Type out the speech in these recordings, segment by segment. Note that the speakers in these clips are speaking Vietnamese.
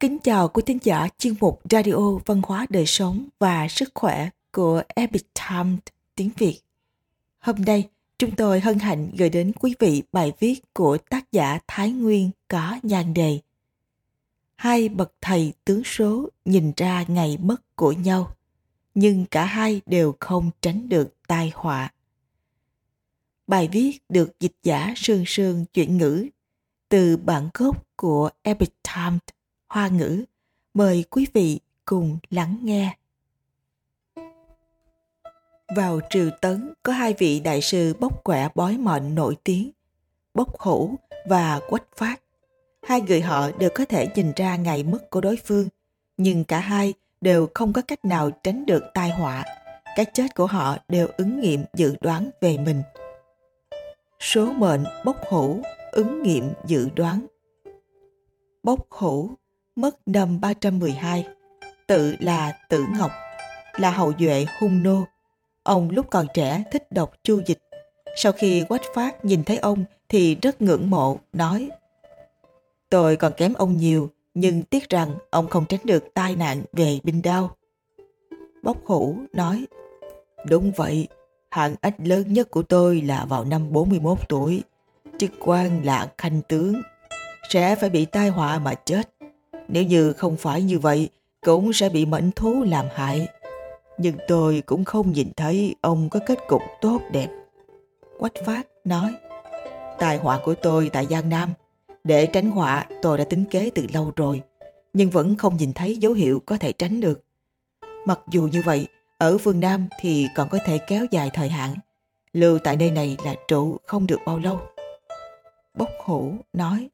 Kính chào quý thính giả chuyên mục Radio Văn hóa Đời Sống và Sức Khỏe của Epic Times tiếng Việt. Hôm nay, chúng tôi hân hạnh gửi đến quý vị bài viết của tác giả Thái Nguyên có nhan đề Hai bậc thầy tướng số nhìn ra ngày mất của nhau, nhưng cả hai đều không tránh được tai họa. Bài viết được dịch giả Sương Sương chuyển ngữ từ bản gốc của Epic Times Hoa ngữ. Mời quý vị cùng lắng nghe. Vào triều tấn có hai vị đại sư bốc quẻ bói mệnh nổi tiếng, bốc hủ và quách phát. Hai người họ đều có thể nhìn ra ngày mất của đối phương, nhưng cả hai đều không có cách nào tránh được tai họa. Cái chết của họ đều ứng nghiệm dự đoán về mình. Số mệnh bốc hủ ứng nghiệm dự đoán. Bốc hủ mất năm 312, tự là Tử Ngọc, là hậu duệ hung nô. Ông lúc còn trẻ thích đọc chu dịch. Sau khi quách phát nhìn thấy ông thì rất ngưỡng mộ, nói Tôi còn kém ông nhiều, nhưng tiếc rằng ông không tránh được tai nạn về binh đao. Bóc hủ nói Đúng vậy, hạng ách lớn nhất của tôi là vào năm 41 tuổi. Chức quan là khanh tướng, sẽ phải bị tai họa mà chết. Nếu như không phải như vậy, cũng sẽ bị mệnh thú làm hại. Nhưng tôi cũng không nhìn thấy ông có kết cục tốt đẹp. Quách Phát nói, tài họa của tôi tại Giang Nam. Để tránh họa tôi đã tính kế từ lâu rồi, nhưng vẫn không nhìn thấy dấu hiệu có thể tránh được. Mặc dù như vậy, ở phương Nam thì còn có thể kéo dài thời hạn. Lưu tại nơi này là trụ không được bao lâu. Bốc hổ nói,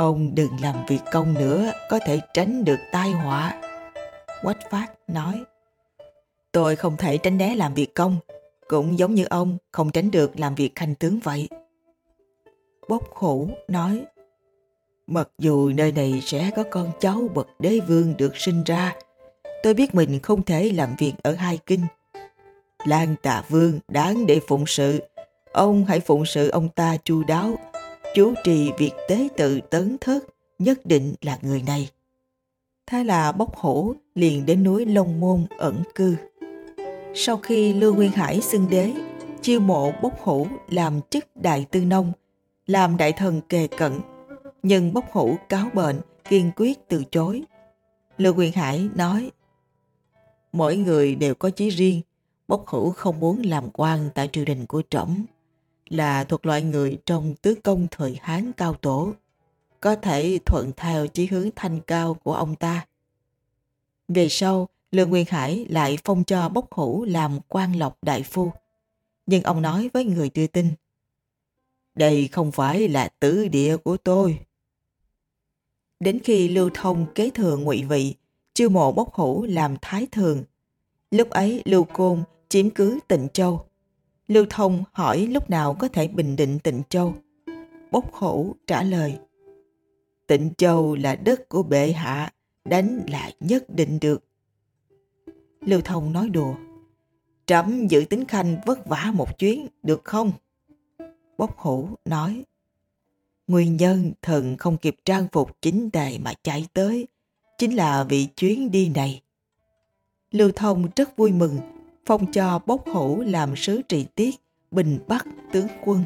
Ông đừng làm việc công nữa, có thể tránh được tai họa. Quách phát nói, Tôi không thể tránh né làm việc công, cũng giống như ông không tránh được làm việc khanh tướng vậy. Bốc Khổ nói, Mặc dù nơi này sẽ có con cháu bậc đế vương được sinh ra, tôi biết mình không thể làm việc ở hai kinh. Lan tà vương đáng để phụng sự, ông hãy phụng sự ông ta chu đáo, chủ trì việc tế tự tấn thất nhất định là người này. Thế là bốc hổ liền đến núi Long Môn ẩn cư. Sau khi Lưu Nguyên Hải xưng đế, chiêu mộ bốc hổ làm chức đại tư nông, làm đại thần kề cận. Nhưng bốc hổ cáo bệnh, kiên quyết từ chối. Lưu Nguyên Hải nói, Mỗi người đều có chí riêng, bốc hữu không muốn làm quan tại triều đình của trẫm là thuộc loại người trong tứ công thời Hán cao tổ, có thể thuận theo chí hướng thanh cao của ông ta. Về sau, Lương Nguyên Hải lại phong cho Bốc Hủ làm quan lộc đại phu. Nhưng ông nói với người đưa tin, đây không phải là tứ địa của tôi. Đến khi Lưu Thông kế thừa ngụy vị, chiêu mộ Bốc Hủ làm thái thường. Lúc ấy Lưu Côn chiếm cứ Tịnh Châu. Lưu Thông hỏi lúc nào có thể bình định Tịnh Châu. Bốc hổ trả lời. Tịnh Châu là đất của bệ hạ, đánh là nhất định được. Lưu Thông nói đùa. Trẫm giữ tính khanh vất vả một chuyến, được không? Bốc hổ nói. Nguyên nhân thần không kịp trang phục chính tề mà chạy tới, chính là vì chuyến đi này. Lưu Thông rất vui mừng phong cho bốc hổ làm sứ trị tiết, bình bắc tướng quân.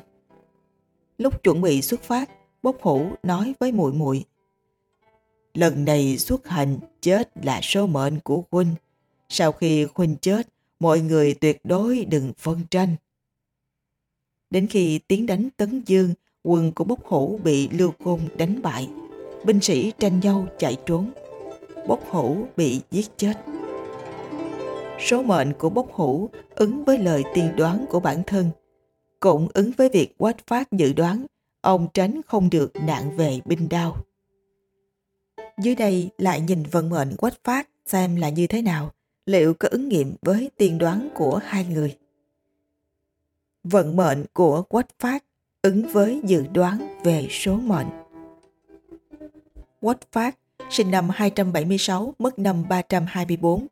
Lúc chuẩn bị xuất phát, bốc hổ nói với muội muội Lần này xuất hành chết là số mệnh của huynh. Sau khi huynh chết, mọi người tuyệt đối đừng phân tranh. Đến khi tiến đánh Tấn Dương, quân của bốc hổ bị Lưu Côn đánh bại. Binh sĩ tranh nhau chạy trốn. Bốc hổ bị giết chết số mệnh của bốc hữu ứng với lời tiên đoán của bản thân. Cũng ứng với việc quách phát dự đoán, ông tránh không được nạn về binh đao. Dưới đây lại nhìn vận mệnh quách phát xem là như thế nào, liệu có ứng nghiệm với tiên đoán của hai người. Vận mệnh của quách phát ứng với dự đoán về số mệnh. Quách phát sinh năm 276, mất năm 324,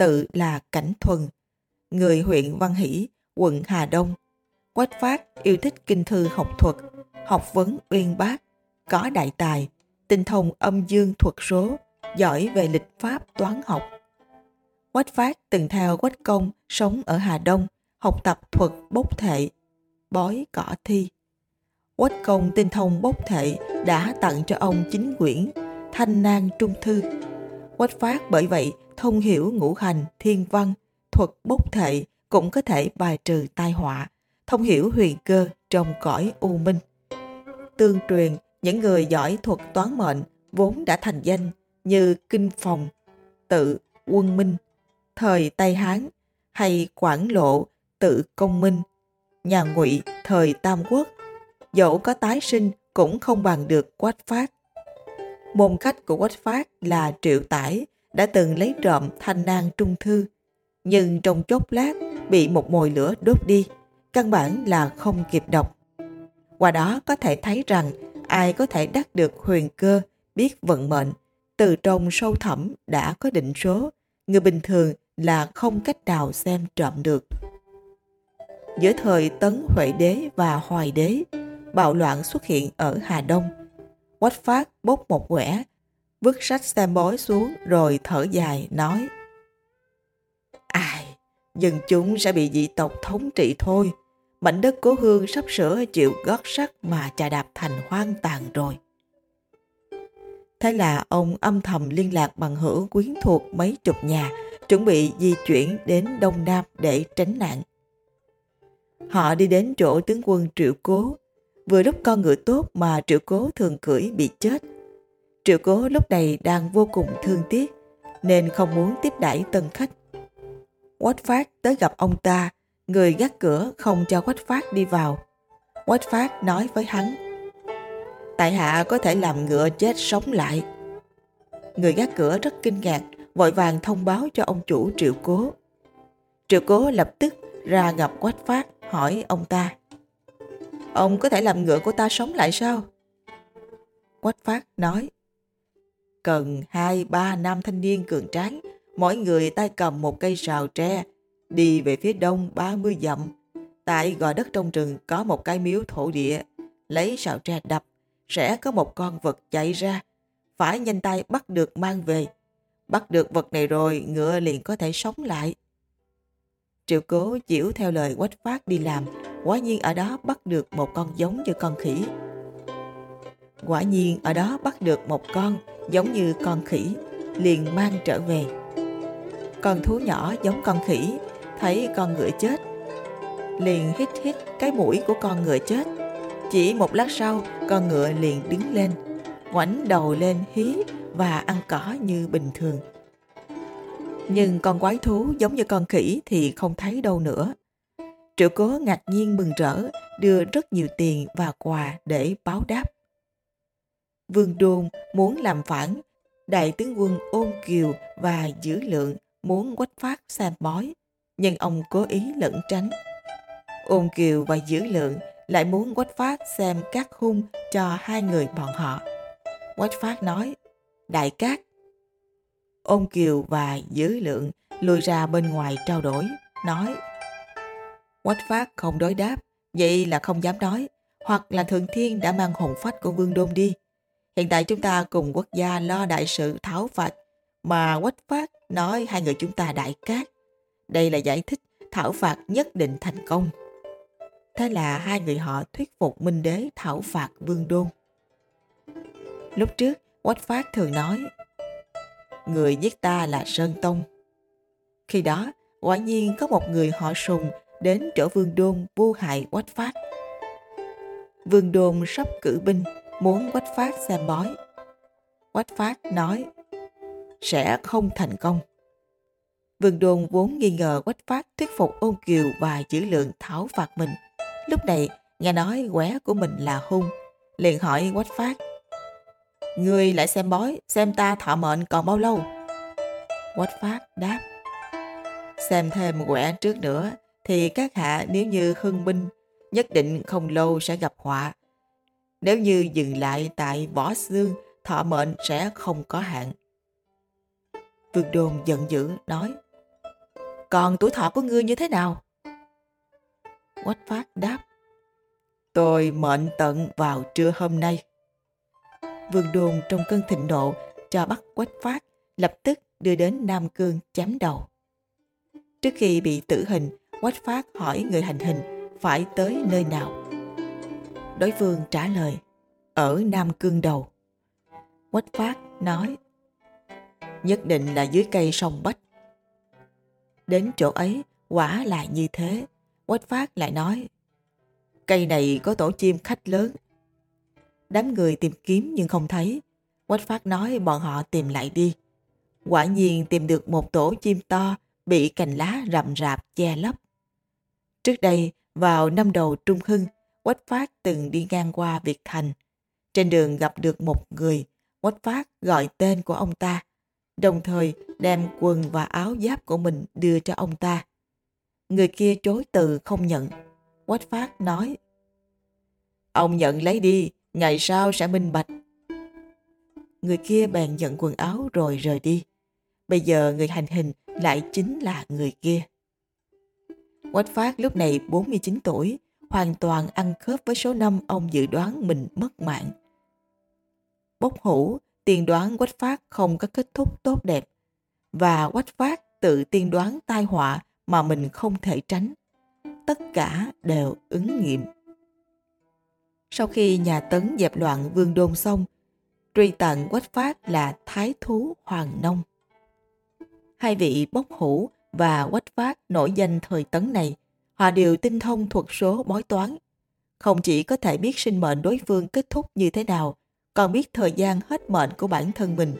tự là Cảnh Thuần, người huyện Văn Hỷ, quận Hà Đông. Quách Phát yêu thích kinh thư học thuật, học vấn uyên bác, có đại tài, tinh thông âm dương thuật số, giỏi về lịch pháp toán học. Quách Phát từng theo Quách Công sống ở Hà Đông, học tập thuật bốc thệ, bói cỏ thi. Quách Công tinh thông bốc thệ đã tặng cho ông chính quyển Thanh Nang Trung Thư. Quách Phát bởi vậy thông hiểu ngũ hành, thiên văn, thuật bốc thệ cũng có thể bài trừ tai họa, thông hiểu huyền cơ trong cõi u minh. Tương truyền, những người giỏi thuật toán mệnh vốn đã thành danh như Kinh Phòng, Tự Quân Minh, thời Tây Hán hay Quảng Lộ, Tự Công Minh, nhà Ngụy thời Tam Quốc, dẫu có tái sinh cũng không bằng được Quách Phát. Môn khách của Quách Phát là Triệu Tải đã từng lấy trộm thanh nan trung thư, nhưng trong chốc lát bị một mồi lửa đốt đi, căn bản là không kịp đọc. Qua đó có thể thấy rằng ai có thể đắc được huyền cơ, biết vận mệnh, từ trong sâu thẳm đã có định số, người bình thường là không cách nào xem trộm được. Giữa thời Tấn Huệ Đế và Hoài Đế, bạo loạn xuất hiện ở Hà Đông. Quách Phát bốc một quẻ, vứt sách xem bói xuống rồi thở dài nói Ai, dân chúng sẽ bị dị tộc thống trị thôi. Mảnh đất cố hương sắp sửa chịu gót sắt mà trà đạp thành hoang tàn rồi. Thế là ông âm thầm liên lạc bằng hữu quyến thuộc mấy chục nhà, chuẩn bị di chuyển đến Đông Nam để tránh nạn. Họ đi đến chỗ tướng quân Triệu Cố, vừa lúc con ngựa tốt mà Triệu Cố thường cưỡi bị chết. Triệu Cố lúc này đang vô cùng thương tiếc, nên không muốn tiếp đãi tân khách. Quách Phát tới gặp ông ta, người gác cửa không cho Quách Phát đi vào. Quách Phát nói với hắn, Tại hạ có thể làm ngựa chết sống lại. Người gác cửa rất kinh ngạc, vội vàng thông báo cho ông chủ Triệu Cố. Triệu Cố lập tức ra gặp Quách Phát hỏi ông ta. Ông có thể làm ngựa của ta sống lại sao? Quách Phát nói. Cần hai ba nam thanh niên cường tráng, mỗi người tay cầm một cây sào tre, đi về phía đông 30 dặm. Tại gò đất trong rừng có một cái miếu thổ địa, lấy sào tre đập, sẽ có một con vật chạy ra. Phải nhanh tay bắt được mang về. Bắt được vật này rồi, ngựa liền có thể sống lại. Triệu cố chịu theo lời quách phát đi làm, quả nhiên ở đó bắt được một con giống như con khỉ. Quả nhiên ở đó bắt được một con giống như con khỉ, liền mang trở về. Con thú nhỏ giống con khỉ, thấy con ngựa chết. Liền hít hít cái mũi của con ngựa chết. Chỉ một lát sau, con ngựa liền đứng lên, ngoảnh đầu lên hí và ăn cỏ như bình thường. Nhưng con quái thú giống như con khỉ thì không thấy đâu nữa. Triệu cố ngạc nhiên mừng rỡ, đưa rất nhiều tiền và quà để báo đáp. Vương Đôn muốn làm phản, đại tướng quân ôn kiều và dữ lượng muốn quách phát xem bói, nhưng ông cố ý lẩn tránh. Ôn kiều và dữ lượng lại muốn quách phát xem các hung cho hai người bọn họ. Quách phát nói, đại cát Ôn Kiều và Dữ Lượng lùi ra bên ngoài trao đổi, nói Quách Phát không đối đáp, vậy là không dám nói, hoặc là Thượng Thiên đã mang hồn phách của Vương Đôn đi. Hiện tại chúng ta cùng quốc gia lo đại sự tháo phạt, mà Quách Phát nói hai người chúng ta đại cát. Đây là giải thích thảo phạt nhất định thành công. Thế là hai người họ thuyết phục Minh Đế thảo phạt Vương Đôn. Lúc trước, Quách Phát thường nói người giết ta là Sơn Tông. Khi đó, quả nhiên có một người họ sùng đến chỗ Vương Đôn vô hại Quách Phát. Vương Đôn sắp cử binh, muốn Quách Phát xem bói. Quách Phát nói, sẽ không thành công. Vương Đôn vốn nghi ngờ Quách Phát thuyết phục ôn kiều và chữ lượng thảo phạt mình. Lúc này, nghe nói quẻ của mình là hung, liền hỏi Quách Phát Người lại xem bói, xem ta thọ mệnh còn bao lâu? Quách Phát đáp. Xem thêm quẻ trước nữa, thì các hạ nếu như hưng binh, nhất định không lâu sẽ gặp họa. Nếu như dừng lại tại võ xương, thọ mệnh sẽ không có hạn. Vương Đôn giận dữ nói, còn tuổi thọ của ngươi như thế nào? Quách Phát đáp, tôi mệnh tận vào trưa hôm nay. Vương Đôn trong cơn thịnh nộ cho bắt Quách Phát lập tức đưa đến Nam Cương chém đầu. Trước khi bị tử hình, Quách Phát hỏi người hành hình phải tới nơi nào. Đối phương trả lời, ở Nam Cương đầu. Quách Phát nói, nhất định là dưới cây sông Bách. Đến chỗ ấy, quả là như thế. Quách Phát lại nói, cây này có tổ chim khách lớn. Đám người tìm kiếm nhưng không thấy. Quách Phát nói bọn họ tìm lại đi. Quả nhiên tìm được một tổ chim to bị cành lá rậm rạp che lấp. Trước đây, vào năm đầu Trung Hưng, Quách Phát từng đi ngang qua Việt Thành. Trên đường gặp được một người, Quách Phát gọi tên của ông ta, đồng thời đem quần và áo giáp của mình đưa cho ông ta. Người kia chối từ không nhận. Quách Phát nói, Ông nhận lấy đi, ngày sau sẽ minh bạch. Người kia bèn nhận quần áo rồi rời đi. Bây giờ người hành hình lại chính là người kia. Quách Phát lúc này 49 tuổi, hoàn toàn ăn khớp với số năm ông dự đoán mình mất mạng. Bốc hủ tiên đoán Quách Phát không có kết thúc tốt đẹp và Quách Phát tự tiên đoán tai họa mà mình không thể tránh. Tất cả đều ứng nghiệm. Sau khi nhà Tấn dẹp loạn vương đôn xong, truy tận Quách Phát là Thái Thú Hoàng Nông. Hai vị bốc hủ và Quách Phát nổi danh thời Tấn này, họ đều tinh thông thuật số bói toán. Không chỉ có thể biết sinh mệnh đối phương kết thúc như thế nào, còn biết thời gian hết mệnh của bản thân mình.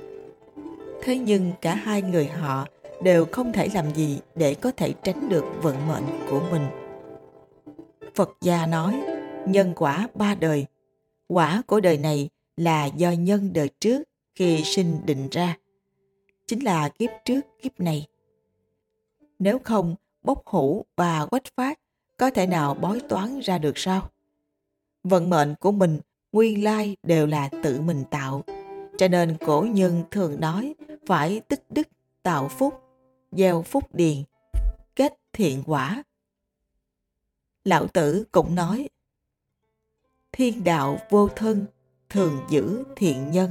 Thế nhưng cả hai người họ đều không thể làm gì để có thể tránh được vận mệnh của mình. Phật gia nói, nhân quả ba đời. Quả của đời này là do nhân đời trước khi sinh định ra. Chính là kiếp trước kiếp này. Nếu không, bốc hủ và quách phát có thể nào bói toán ra được sao? Vận mệnh của mình nguyên lai đều là tự mình tạo. Cho nên cổ nhân thường nói phải tích đức tạo phúc, gieo phúc điền, kết thiện quả. Lão tử cũng nói thiên đạo vô thân, thường giữ thiện nhân.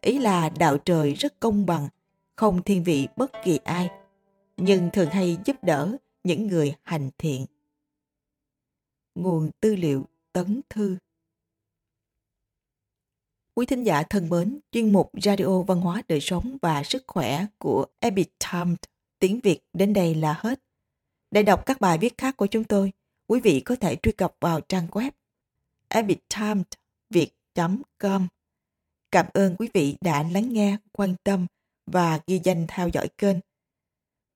Ý là đạo trời rất công bằng, không thiên vị bất kỳ ai, nhưng thường hay giúp đỡ những người hành thiện. Nguồn tư liệu Tấn Thư Quý thính giả thân mến, chuyên mục Radio Văn hóa Đời Sống và Sức Khỏe của Epic Times tiếng Việt đến đây là hết. Để đọc các bài viết khác của chúng tôi, quý vị có thể truy cập vào trang web epictimesviet.com. Cảm ơn quý vị đã lắng nghe, quan tâm và ghi danh theo dõi kênh.